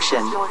Distortion.